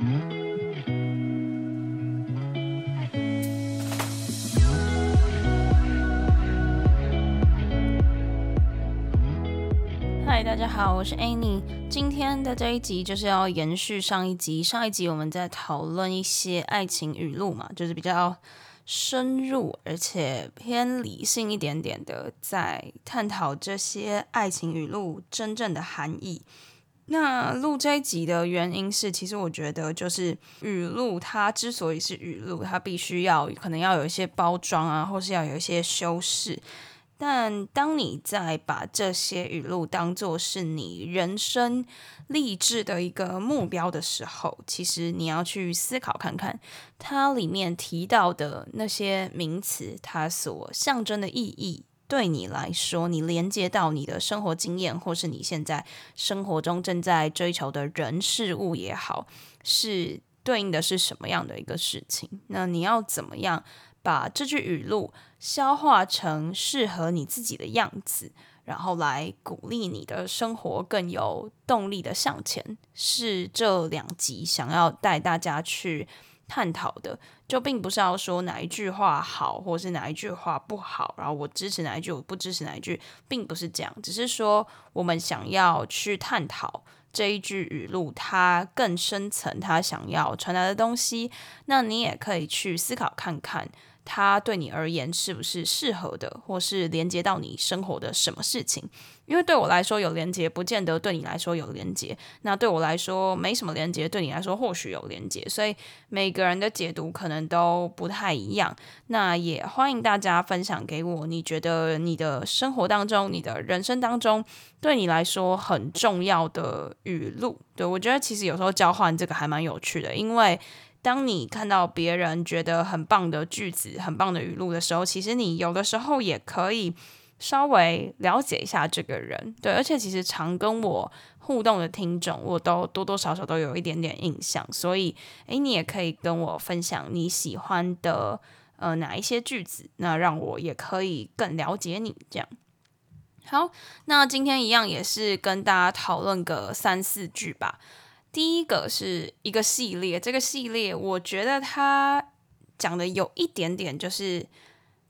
嗨，大家好，我是 Annie。今天的这一集就是要延续上一集，上一集我们在讨论一些爱情语录嘛，就是比较深入而且偏理性一点点的，在探讨这些爱情语录真正的含义。那录这一集的原因是，其实我觉得就是语录，它之所以是语录，它必须要可能要有一些包装啊，或是要有一些修饰。但当你在把这些语录当做是你人生励志的一个目标的时候，其实你要去思考看看，它里面提到的那些名词，它所象征的意义，对你来说，你连接到你的生活经验，或是你现在生活中正在追求的人事物也好，是对应的是什么样的一个事情？那你要怎么样？把这句语录消化成适合你自己的样子，然后来鼓励你的生活更有动力的向前，是这两集想要带大家去探讨的。就并不是要说哪一句话好，或者是哪一句话不好，然后我支持哪一句，我不支持哪一句，并不是这样。只是说我们想要去探讨这一句语录，它更深层，它想要传达的东西。那你也可以去思考看看。它对你而言是不是适合的，或是连接到你生活的什么事情？因为对我来说有连接，不见得对你来说有连接。那对我来说没什么连接，对你来说或许有连接。所以每个人的解读可能都不太一样。那也欢迎大家分享给我，你觉得你的生活当中、你的人生当中，对你来说很重要的语录。对，我觉得其实有时候交换这个还蛮有趣的，因为。当你看到别人觉得很棒的句子、很棒的语录的时候，其实你有的时候也可以稍微了解一下这个人。对，而且其实常跟我互动的听众，我都多多少少都有一点点印象，所以，诶，你也可以跟我分享你喜欢的呃哪一些句子，那让我也可以更了解你。这样，好，那今天一样也是跟大家讨论个三四句吧。第一个是一个系列，这个系列我觉得它讲的有一点点就是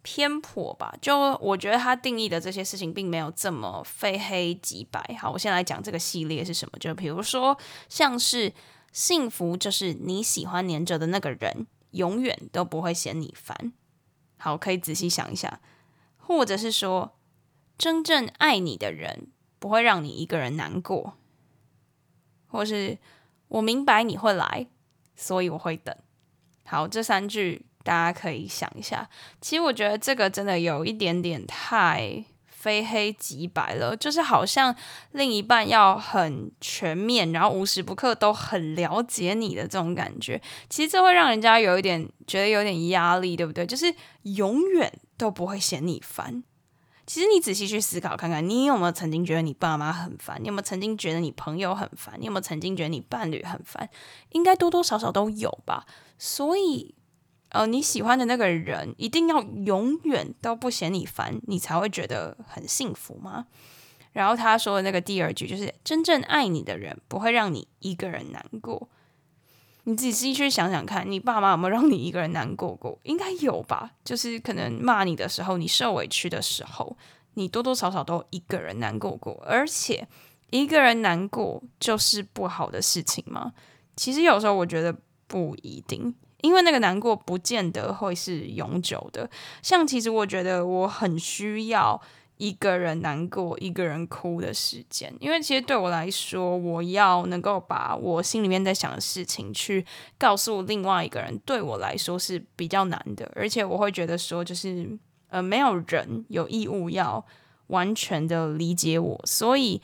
偏颇吧，就我觉得它定义的这些事情并没有这么非黑即白。好，我先来讲这个系列是什么，就比如说像是幸福就是你喜欢黏着的那个人永远都不会嫌你烦。好，可以仔细想一下，或者是说真正爱你的人不会让你一个人难过。或是我明白你会来，所以我会等。好，这三句大家可以想一下。其实我觉得这个真的有一点点太非黑即白了，就是好像另一半要很全面，然后无时不刻都很了解你的这种感觉。其实这会让人家有一点觉得有点压力，对不对？就是永远都不会嫌你烦。其实你仔细去思考看看，你有没有曾经觉得你爸妈很烦？你有没有曾经觉得你朋友很烦？你有没有曾经觉得你伴侣很烦？应该多多少少都有吧。所以，呃，你喜欢的那个人一定要永远都不嫌你烦，你才会觉得很幸福吗？然后他说的那个第二句就是：真正爱你的人不会让你一个人难过。你仔细去想想看，你爸妈有没有让你一个人难过过？应该有吧。就是可能骂你的时候，你受委屈的时候，你多多少少都一个人难过过。而且一个人难过就是不好的事情吗？其实有时候我觉得不一定，因为那个难过不见得会是永久的。像其实我觉得我很需要。一个人难过，一个人哭的时间，因为其实对我来说，我要能够把我心里面在想的事情去告诉另外一个人，对我来说是比较难的，而且我会觉得说，就是呃，没有人有义务要完全的理解我，所以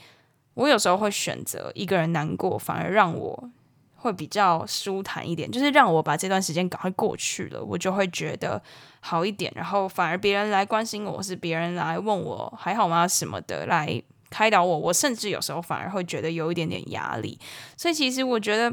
我有时候会选择一个人难过，反而让我。会比较舒坦一点，就是让我把这段时间赶快过去了，我就会觉得好一点。然后反而别人来关心我，是别人来问我还好吗什么的，来开导我，我甚至有时候反而会觉得有一点点压力。所以其实我觉得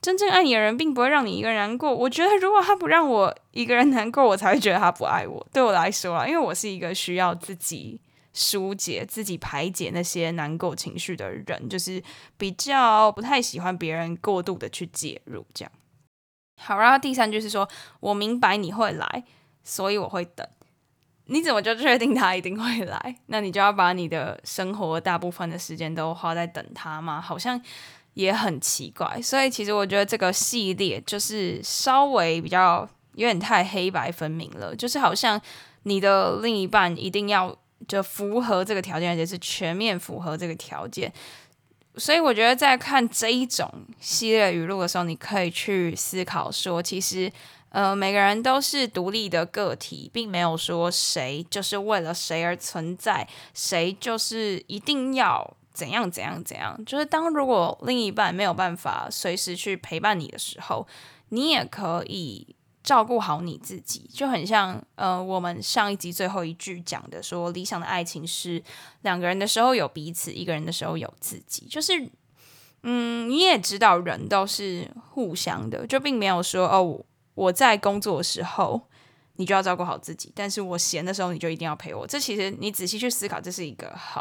真正爱你的人，并不会让你一个人难过。我觉得如果他不让我一个人难过，我才会觉得他不爱我。对我来说啊，因为我是一个需要自己疏解、自己排解那些难过情绪的人，就是比较不太喜欢别人过度的去介入。这样好，然后第三句是说：“我明白你会来，所以我会等。”你怎么就确定他一定会来？那你就要把你的生活大部分的时间都花在等他吗？好像也很奇怪。所以其实我觉得这个系列就是稍微比较有点太黑白分明了，就是好像你的另一半一定要就符合这个条件，而且是全面符合这个条件。所以我觉得在看这一种系列语录的时候，你可以去思考说，其实。呃，每个人都是独立的个体，并没有说谁就是为了谁而存在，谁就是一定要怎样怎样怎样。就是当如果另一半没有办法随时去陪伴你的时候，你也可以照顾好你自己。就很像呃，我们上一集最后一句讲的说，理想的爱情是两个人的时候有彼此，一个人的时候有自己。就是嗯，你也知道，人都是互相的，就并没有说哦。我在工作的时候，你就要照顾好自己；但是我闲的时候，你就一定要陪我。这其实你仔细去思考，这是一个很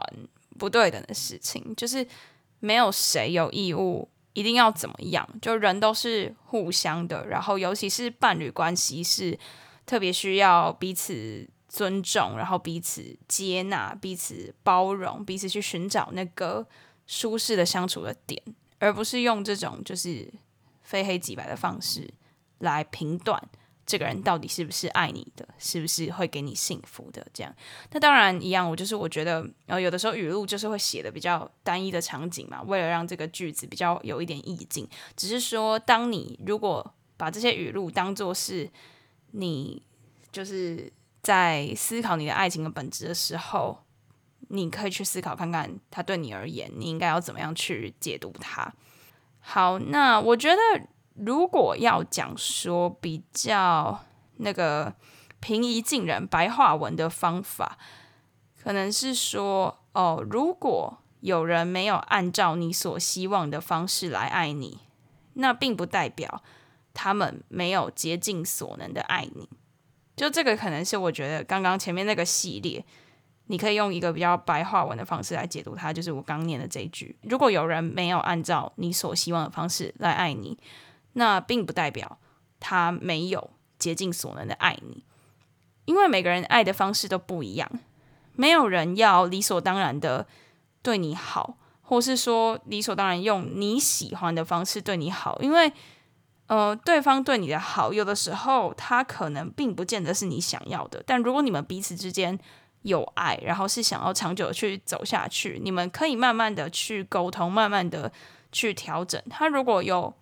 不对等的事情。就是没有谁有义务一定要怎么样，就人都是互相的。然后，尤其是伴侣关系，是特别需要彼此尊重，然后彼此接纳、彼此包容、彼此去寻找那个舒适的相处的点，而不是用这种就是非黑即白的方式。来评断这个人到底是不是爱你的，是不是会给你幸福的？这样，那当然一样。我就是我觉得，然后有的时候语录就是会写的比较单一的场景嘛，为了让这个句子比较有一点意境。只是说，当你如果把这些语录当做是你就是在思考你的爱情的本质的时候，你可以去思考看看，它对你而言，你应该要怎么样去解读它。好，那我觉得。如果要讲说比较那个平易近人、白话文的方法，可能是说哦，如果有人没有按照你所希望的方式来爱你，那并不代表他们没有竭尽所能的爱你。就这个可能是我觉得刚刚前面那个系列，你可以用一个比较白话文的方式来解读它，就是我刚念的这一句：如果有人没有按照你所希望的方式来爱你。那并不代表他没有竭尽所能的爱你，因为每个人爱的方式都不一样，没有人要理所当然的对你好，或是说理所当然用你喜欢的方式对你好，因为呃，对方对你的好，有的时候他可能并不见得是你想要的，但如果你们彼此之间有爱，然后是想要长久的去走下去，你们可以慢慢的去沟通，慢慢的去调整。他如果有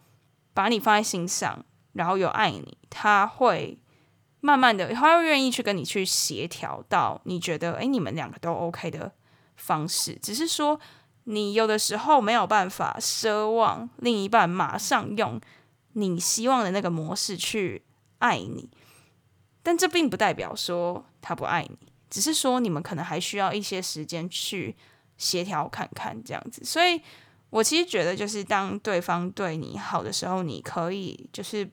把你放在心上，然后有爱你，他会慢慢的，他会愿意去跟你去协调到你觉得，诶，你们两个都 OK 的方式。只是说，你有的时候没有办法奢望另一半马上用你希望的那个模式去爱你，但这并不代表说他不爱你，只是说你们可能还需要一些时间去协调看看这样子，所以。我其实觉得，就是当对方对你好的时候，你可以就是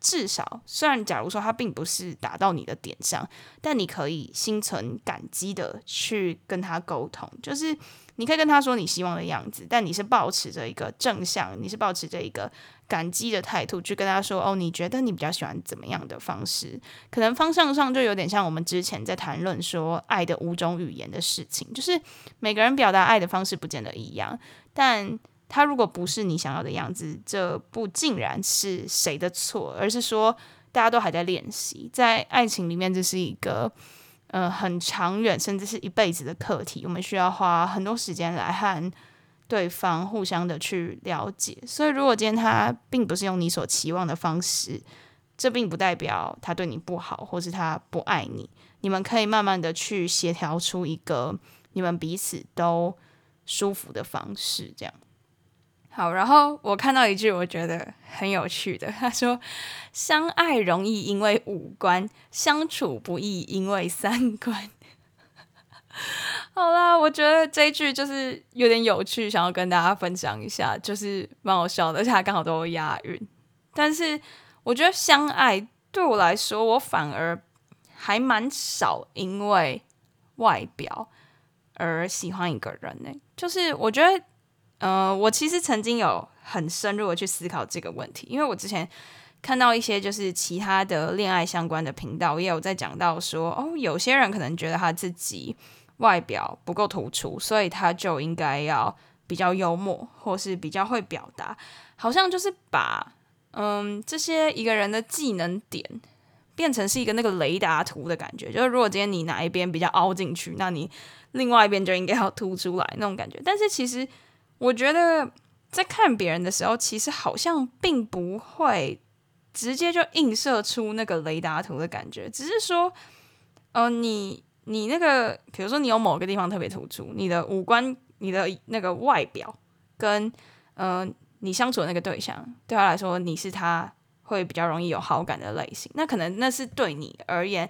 至少，虽然假如说他并不是打到你的点上，但你可以心存感激的去跟他沟通，就是你可以跟他说你希望的样子，但你是抱持着一个正向，你是抱持着一个感激的态度去跟他说，哦，你觉得你比较喜欢怎么样的方式？可能方向上就有点像我们之前在谈论说爱的五种语言的事情，就是每个人表达爱的方式不见得一样。但他如果不是你想要的样子，这不尽然是谁的错，而是说大家都还在练习。在爱情里面，这是一个呃很长远，甚至是一辈子的课题。我们需要花很多时间来和对方互相的去了解。所以，如果今天他并不是用你所期望的方式，这并不代表他对你不好，或是他不爱你。你们可以慢慢的去协调出一个你们彼此都。舒服的方式，这样好。然后我看到一句我觉得很有趣的，他说：“相爱容易因为五官，相处不易因为三观。”好啦，我觉得这一句就是有点有趣，想要跟大家分享一下，就是蛮好笑的，而且还刚好都押韵。但是我觉得相爱对我来说，我反而还蛮少因为外表。而喜欢一个人呢？就是我觉得，呃，我其实曾经有很深入的去思考这个问题，因为我之前看到一些就是其他的恋爱相关的频道，也有在讲到说，哦，有些人可能觉得他自己外表不够突出，所以他就应该要比较幽默，或是比较会表达，好像就是把嗯这些一个人的技能点。变成是一个那个雷达图的感觉，就是如果今天你哪一边比较凹进去，那你另外一边就应该要凸出来那种感觉。但是其实我觉得在看别人的时候，其实好像并不会直接就映射出那个雷达图的感觉，只是说，呃，你你那个，比如说你有某个地方特别突出，你的五官、你的那个外表跟嗯、呃、你相处的那个对象，对他来说你是他。会比较容易有好感的类型，那可能那是对你而言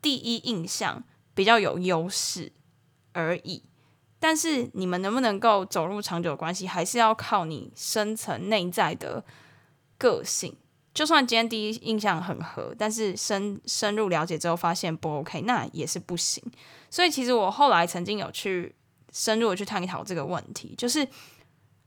第一印象比较有优势而已。但是你们能不能够走入长久关系，还是要靠你深层内在的个性。就算今天第一印象很合，但是深深入了解之后发现不 OK，那也是不行。所以其实我后来曾经有去深入的去探讨这个问题，就是。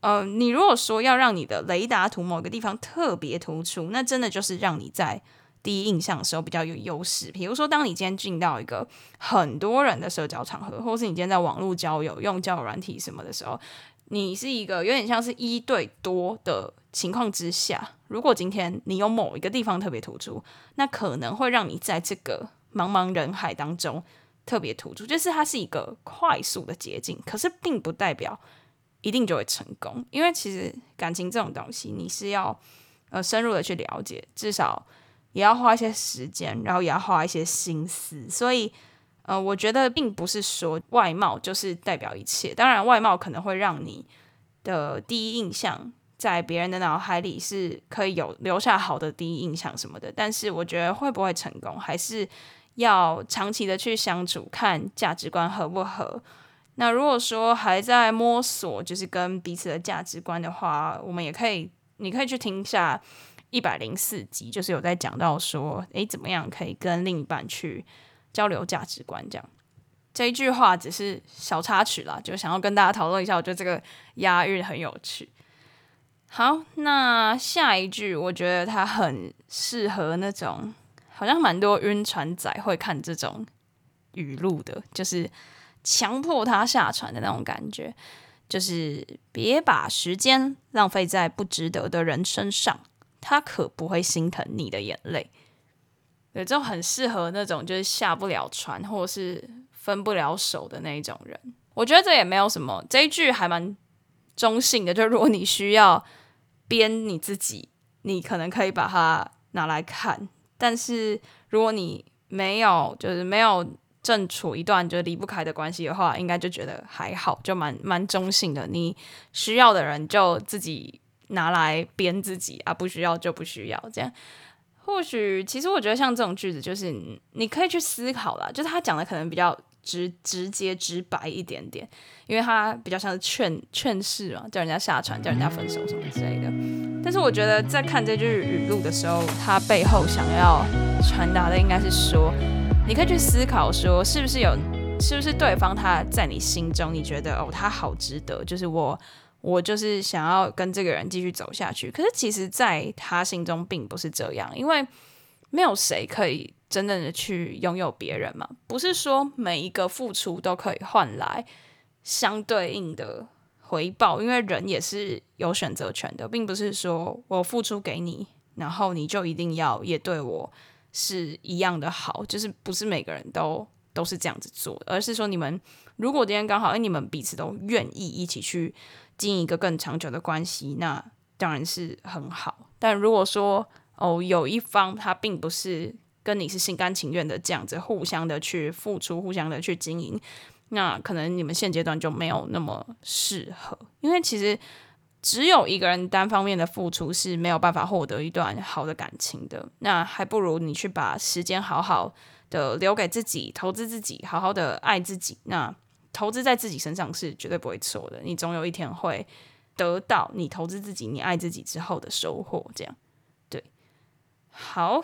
呃，你如果说要让你的雷达图某个地方特别突出，那真的就是让你在第一印象的时候比较有优势。比如说，当你今天进到一个很多人的社交场合，或是你今天在网络交友、用交友软体什么的时候，你是一个有点像是一对多的情况之下，如果今天你有某一个地方特别突出，那可能会让你在这个茫茫人海当中特别突出，就是它是一个快速的捷径，可是并不代表。一定就会成功，因为其实感情这种东西，你是要呃深入的去了解，至少也要花一些时间，然后也要花一些心思。所以呃，我觉得并不是说外貌就是代表一切。当然，外貌可能会让你的第一印象在别人的脑海里是可以有留下好的第一印象什么的。但是，我觉得会不会成功，还是要长期的去相处，看价值观合不合。那如果说还在摸索，就是跟彼此的价值观的话，我们也可以，你可以去听一下一百零四集，就是有在讲到说，诶，怎么样可以跟另一半去交流价值观？这样，这一句话只是小插曲啦，就想要跟大家讨论一下，我觉得这个押韵很有趣。好，那下一句，我觉得它很适合那种，好像蛮多晕船仔会看这种语录的，就是。强迫他下船的那种感觉，就是别把时间浪费在不值得的人身上，他可不会心疼你的眼泪。对，这种很适合那种就是下不了船或者是分不了手的那一种人。我觉得这也没有什么，这一句还蛮中性的。就如果你需要编你自己，你可能可以把它拿来看。但是如果你没有，就是没有。正处一段就离不开的关系的话，应该就觉得还好，就蛮蛮中性的。你需要的人就自己拿来编自己啊，不需要就不需要。这样或许其实我觉得像这种句子，就是你可以去思考啦。就是他讲的可能比较直直接直白一点点，因为他比较像是劝劝世嘛，叫人家下船，叫人家分手什么之类的。但是我觉得在看这句语录的时候，他背后想要传达的应该是说。你可以去思考说，是不是有，是不是对方他在你心中，你觉得哦，他好值得，就是我，我就是想要跟这个人继续走下去。可是其实，在他心中并不是这样，因为没有谁可以真正的去拥有别人嘛。不是说每一个付出都可以换来相对应的回报，因为人也是有选择权的，并不是说我付出给你，然后你就一定要也对我。是一样的好，就是不是每个人都都是这样子做的，而是说你们如果今天刚好，哎，你们彼此都愿意一起去经营一个更长久的关系，那当然是很好。但如果说哦，有一方他并不是跟你是心甘情愿的这样子互相的去付出，互相的去经营，那可能你们现阶段就没有那么适合，因为其实。只有一个人单方面的付出是没有办法获得一段好的感情的，那还不如你去把时间好好的留给自己，投资自己，好好的爱自己。那投资在自己身上是绝对不会错的，你总有一天会得到你投资自己、你爱自己之后的收获。这样，对。好，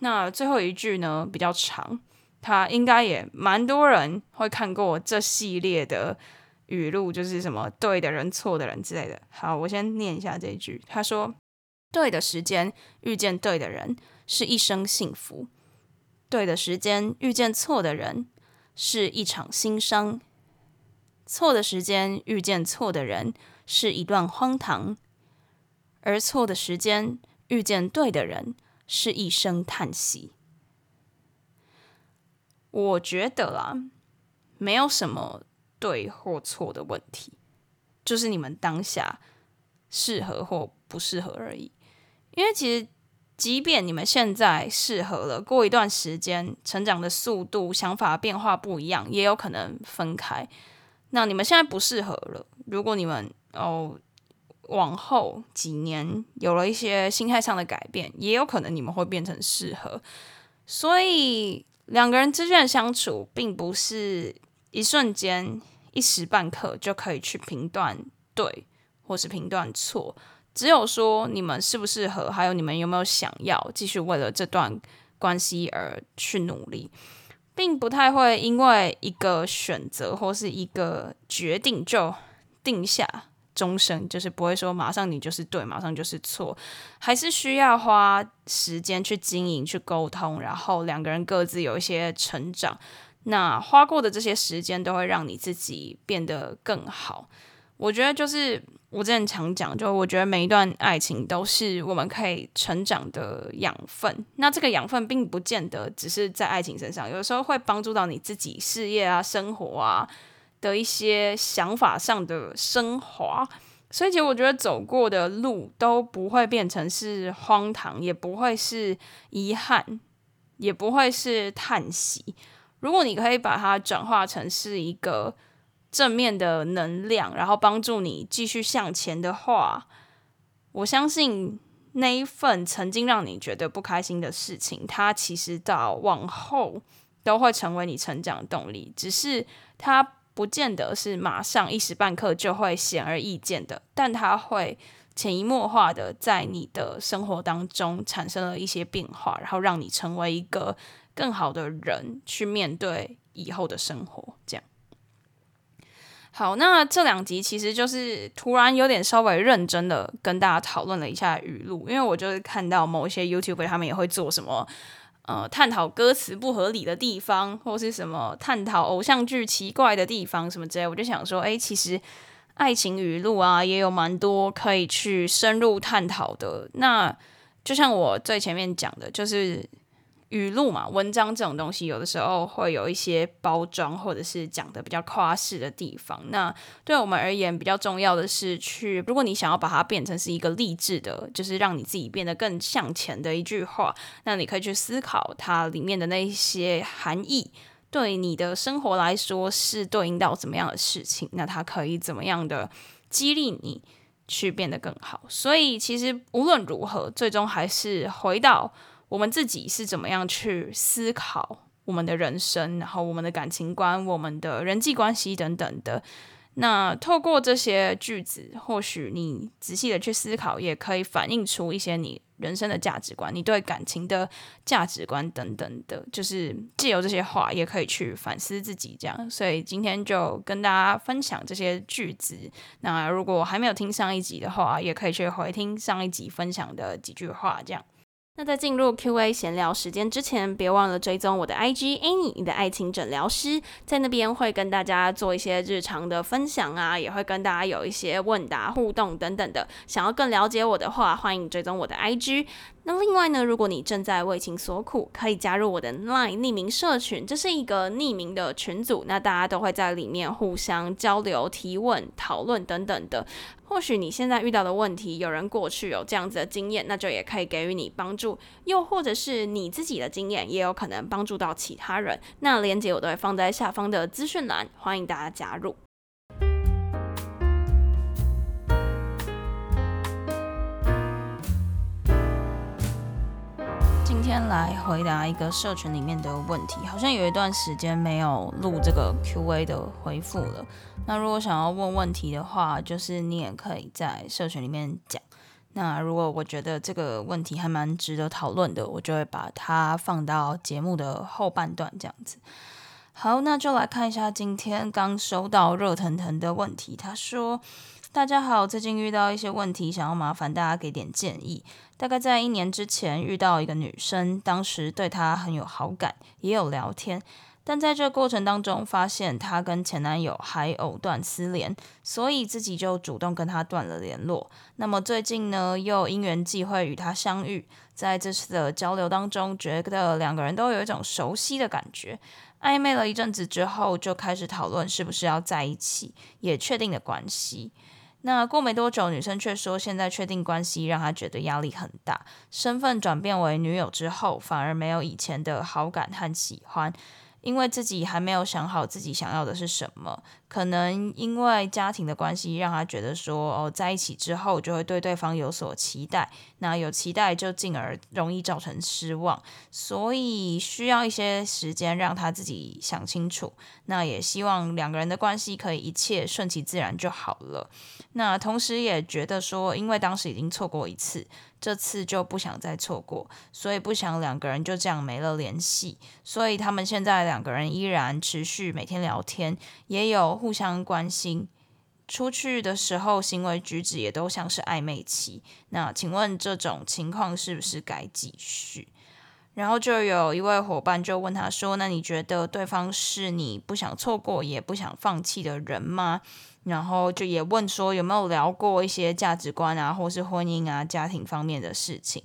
那最后一句呢，比较长，他应该也蛮多人会看过这系列的语录，就是什么对的人、错的人之类的。好，我先念一下这一句。他说：“对的时间遇见对的人，是一生幸福；对的时间遇见错的人，是一场心伤；错的时间遇见错的人，是一段荒唐；而错的时间遇见对的人，是一声叹息。”我觉得啦，没有什么对或错的问题，就是你们当下适合或不适合而已。因为其实，即便你们现在适合了，过一段时间，成长的速度、想法变化不一样，也有可能分开。那你们现在不适合了，如果你们哦往后几年有了一些心态上的改变，也有可能你们会变成适合。所以。两个人之间的相处，并不是一瞬间、一时半刻就可以去评断对，或是评断错。只有说你们适不适合，还有你们有没有想要继续为了这段关系而去努力，并不太会因为一个选择或是一个决定就定下。终生就是不会说马上你就是对，马上就是错，还是需要花时间去经营、去沟通，然后两个人各自有一些成长。那花过的这些时间都会让你自己变得更好。我觉得就是我之前常讲，就我觉得每一段爱情都是我们可以成长的养分。那这个养分并不见得只是在爱情身上，有时候会帮助到你自己事业啊、生活啊。的一些想法上的升华，所以其实我觉得走过的路都不会变成是荒唐，也不会是遗憾，也不会是叹息。如果你可以把它转化成是一个正面的能量，然后帮助你继续向前的话，我相信那一份曾经让你觉得不开心的事情，它其实到往后都会成为你成长的动力，只是它。不见得是马上一时半刻就会显而易见的，但它会潜移默化的在你的生活当中产生了一些变化，然后让你成为一个更好的人，去面对以后的生活。这样。好，那这两集其实就是突然有点稍微认真的跟大家讨论了一下语录，因为我就是看到某一些 YouTuber 他们也会做什么。呃，探讨歌词不合理的地方，或是什么探讨偶像剧奇怪的地方，什么之类，我就想说，诶，其实爱情语录啊，也有蛮多可以去深入探讨的。那就像我最前面讲的，就是。语录嘛，文章这种东西，有的时候会有一些包装，或者是讲的比较夸饰的地方。那对我们而言，比较重要的是去，如果你想要把它变成是一个励志的，就是让你自己变得更向前的一句话，那你可以去思考它里面的那些含义，对你的生活来说是对应到怎么样的事情，那它可以怎么样的激励你去变得更好。所以，其实无论如何，最终还是回到。我们自己是怎么样去思考我们的人生，然后我们的感情观、我们的人际关系等等的。那透过这些句子，或许你仔细的去思考，也可以反映出一些你人生的价值观、你对感情的价值观等等的。就是借由这些话，也可以去反思自己。这样，所以今天就跟大家分享这些句子。那如果还没有听上一集的话，也可以去回听上一集分享的几句话。这样。那在进入 Q&A 闲聊时间之前，别忘了追踪我的 IG Annie，你的爱情诊疗师，在那边会跟大家做一些日常的分享啊，也会跟大家有一些问答互动等等的。想要更了解我的话，欢迎追踪我的 IG。那另外呢，如果你正在为情所苦，可以加入我的 LINE 匿名社群，这是一个匿名的群组，那大家都会在里面互相交流、提问、讨论等等的。或许你现在遇到的问题，有人过去有这样子的经验，那就也可以给予你帮助；又或者是你自己的经验，也有可能帮助到其他人。那链接我都会放在下方的资讯栏，欢迎大家加入。天来回答一个社群里面的问题，好像有一段时间没有录这个 Q&A 的回复了。那如果想要问问题的话，就是你也可以在社群里面讲。那如果我觉得这个问题还蛮值得讨论的，我就会把它放到节目的后半段这样子。好，那就来看一下今天刚收到热腾腾的问题。他说：“大家好，最近遇到一些问题，想要麻烦大家给点建议。大概在一年之前遇到一个女生，当时对她很有好感，也有聊天。”但在这过程当中，发现她跟前男友还藕断丝连，所以自己就主动跟她断了联络。那么最近呢，又因缘际会与她相遇，在这次的交流当中，觉得两个人都有一种熟悉的感觉。暧昧了一阵子之后，就开始讨论是不是要在一起，也确定了关系。那过没多久，女生却说现在确定关系让她觉得压力很大，身份转变为女友之后，反而没有以前的好感和喜欢。因为自己还没有想好自己想要的是什么，可能因为家庭的关系，让他觉得说哦，在一起之后就会对对方有所期待，那有期待就进而容易造成失望，所以需要一些时间让他自己想清楚。那也希望两个人的关系可以一切顺其自然就好了。那同时也觉得说，因为当时已经错过一次。这次就不想再错过，所以不想两个人就这样没了联系。所以他们现在两个人依然持续每天聊天，也有互相关心。出去的时候行为举止也都像是暧昧期。那请问这种情况是不是该继续？然后就有一位伙伴就问他说：“那你觉得对方是你不想错过也不想放弃的人吗？”然后就也问说有没有聊过一些价值观啊，或是婚姻啊、家庭方面的事情。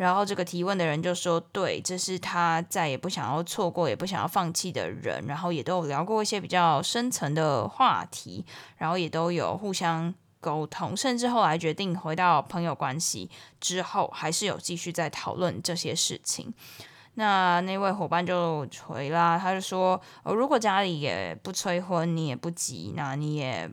然后这个提问的人就说：“对，这是他再也不想要错过，也不想要放弃的人。然后也都有聊过一些比较深层的话题，然后也都有互相沟通，甚至后来决定回到朋友关系之后，还是有继续在讨论这些事情。”那那位伙伴就回啦，他就说：“哦，如果家里也不催婚，你也不急，那你也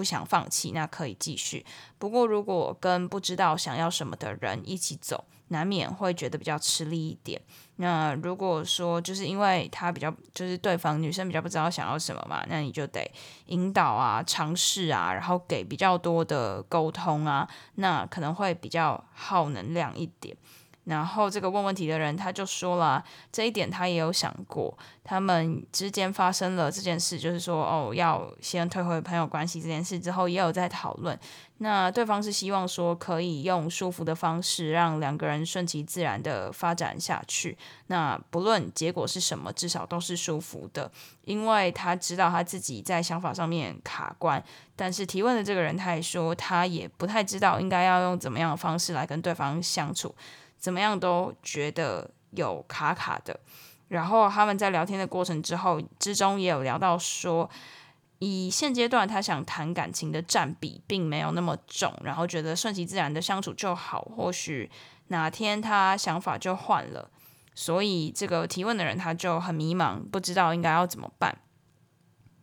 不想放弃，那可以继续。不过，如果跟不知道想要什么的人一起走，难免会觉得比较吃力一点。那如果说就是因为他比较，就是对方女生比较不知道想要什么嘛，那你就得引导啊、尝试啊，然后给比较多的沟通啊，那可能会比较耗能量一点。”然后这个问问题的人他就说了，这一点他也有想过，他们之间发生了这件事，就是说哦，要先退回朋友关系这件事之后，也有在讨论。那对方是希望说可以用舒服的方式让两个人顺其自然的发展下去。那不论结果是什么，至少都是舒服的，因为他知道他自己在想法上面卡关。但是提问的这个人他也说，他也不太知道应该要用怎么样的方式来跟对方相处。怎么样都觉得有卡卡的，然后他们在聊天的过程之后之中也有聊到说，以现阶段他想谈感情的占比并没有那么重，然后觉得顺其自然的相处就好，或许哪天他想法就换了，所以这个提问的人他就很迷茫，不知道应该要怎么办。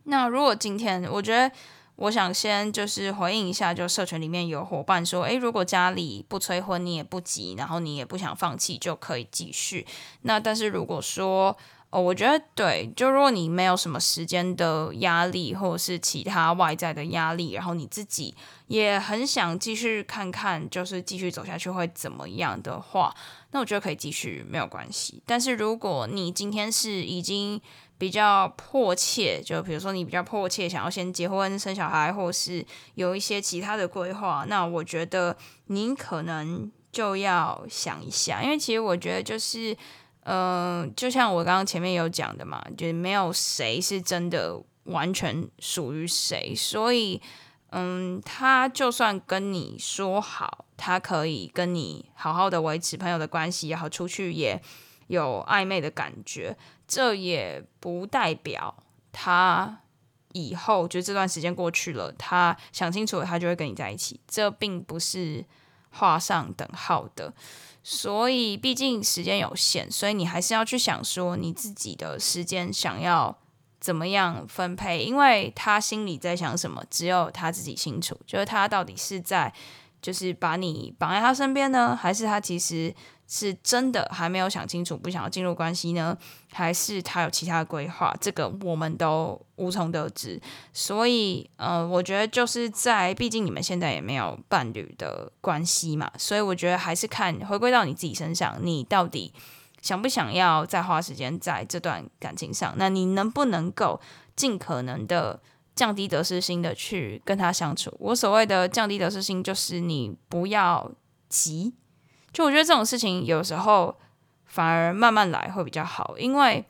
那如果今天我觉得。我想先就是回应一下，就社群里面有伙伴说，诶，如果家里不催婚，你也不急，然后你也不想放弃，就可以继续。那但是如果说，哦，我觉得对，就如果你没有什么时间的压力，或者是其他外在的压力，然后你自己也很想继续看看，就是继续走下去会怎么样的话，那我觉得可以继续，没有关系。但是如果你今天是已经比较迫切，就比如说你比较迫切想要先结婚生小孩，或是有一些其他的规划，那我觉得你可能就要想一下，因为其实我觉得就是，嗯、就像我刚刚前面有讲的嘛，就是没有谁是真的完全属于谁，所以，嗯，他就算跟你说好，他可以跟你好好的维持朋友的关系，也好出去也有暧昧的感觉。这也不代表他以后就这段时间过去了，他想清楚了，他就会跟你在一起。这并不是画上等号的，所以毕竟时间有限，所以你还是要去想说你自己的时间想要怎么样分配，因为他心里在想什么，只有他自己清楚。就是他到底是在就是把你绑在他身边呢，还是他其实。是真的还没有想清楚，不想要进入关系呢，还是他有其他的规划？这个我们都无从得知。所以，呃，我觉得就是在，毕竟你们现在也没有伴侣的关系嘛，所以我觉得还是看回归到你自己身上，你到底想不想要再花时间在这段感情上？那你能不能够尽可能的降低得失心的去跟他相处？我所谓的降低得失心，就是你不要急。就我觉得这种事情有时候反而慢慢来会比较好，因为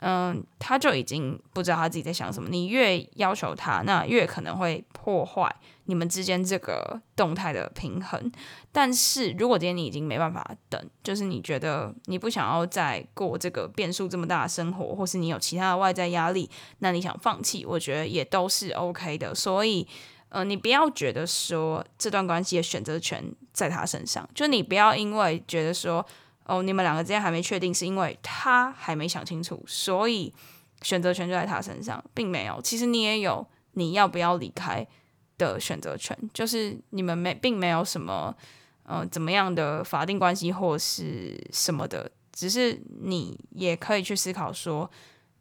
嗯，他就已经不知道他自己在想什么。你越要求他，那越可能会破坏你们之间这个动态的平衡。但是如果今天你已经没办法等，就是你觉得你不想要再过这个变数这么大的生活，或是你有其他的外在压力，那你想放弃，我觉得也都是 OK 的。所以。呃，你不要觉得说这段关系的选择权在他身上，就你不要因为觉得说哦，你们两个之间还没确定，是因为他还没想清楚，所以选择权就在他身上，并没有。其实你也有你要不要离开的选择权，就是你们没并没有什么呃怎么样的法定关系或是什么的，只是你也可以去思考说，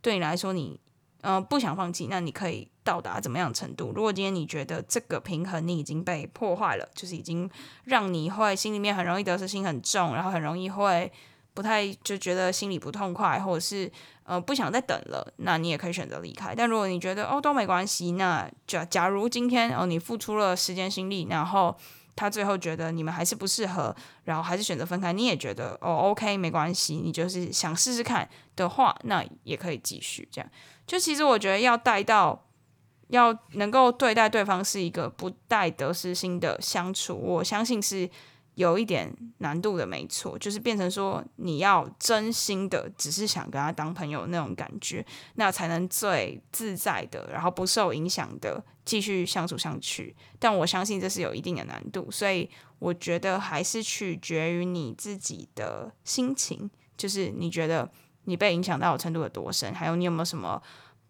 对你来说你。嗯、不想放弃，那你可以到达怎么样程度？如果今天你觉得这个平衡你已经被破坏了，就是已经让你会心里面很容易得失心很重，然后很容易会不太就觉得心里不痛快，或者是呃不想再等了，那你也可以选择离开。但如果你觉得哦都没关系，那假假如今天哦你付出了时间心力，然后他最后觉得你们还是不适合，然后还是选择分开，你也觉得哦 OK 没关系，你就是想试试看的话，那也可以继续这样。就其实我觉得要带到，要能够对待对方是一个不带得失心的相处，我相信是有一点难度的，没错。就是变成说你要真心的只是想跟他当朋友那种感觉，那才能最自在的，然后不受影响的继续相处下去。但我相信这是有一定的难度，所以我觉得还是取决于你自己的心情，就是你觉得。你被影响到的程度有多深？还有你有没有什么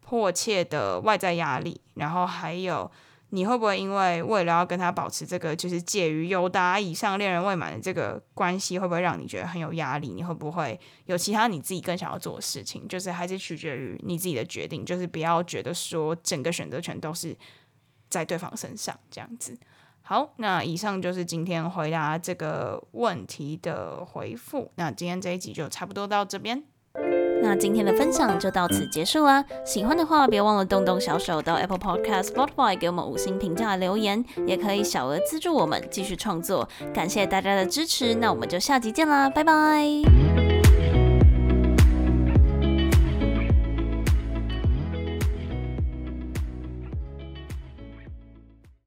迫切的外在压力？然后还有你会不会因为为了要跟他保持这个就是介于友达以上恋人未满的这个关系，会不会让你觉得很有压力？你会不会有其他你自己更想要做的事情？就是还是取决于你自己的决定，就是不要觉得说整个选择权都是在对方身上这样子。好，那以上就是今天回答这个问题的回复。那今天这一集就差不多到这边。那今天的分享就到此结束啦。喜欢的话，别忘了动动小手到 Apple Podcast、Spotify 给我们五星评价留言，也可以小额资助我们继续创作。感谢大家的支持，那我们就下集见啦，拜拜。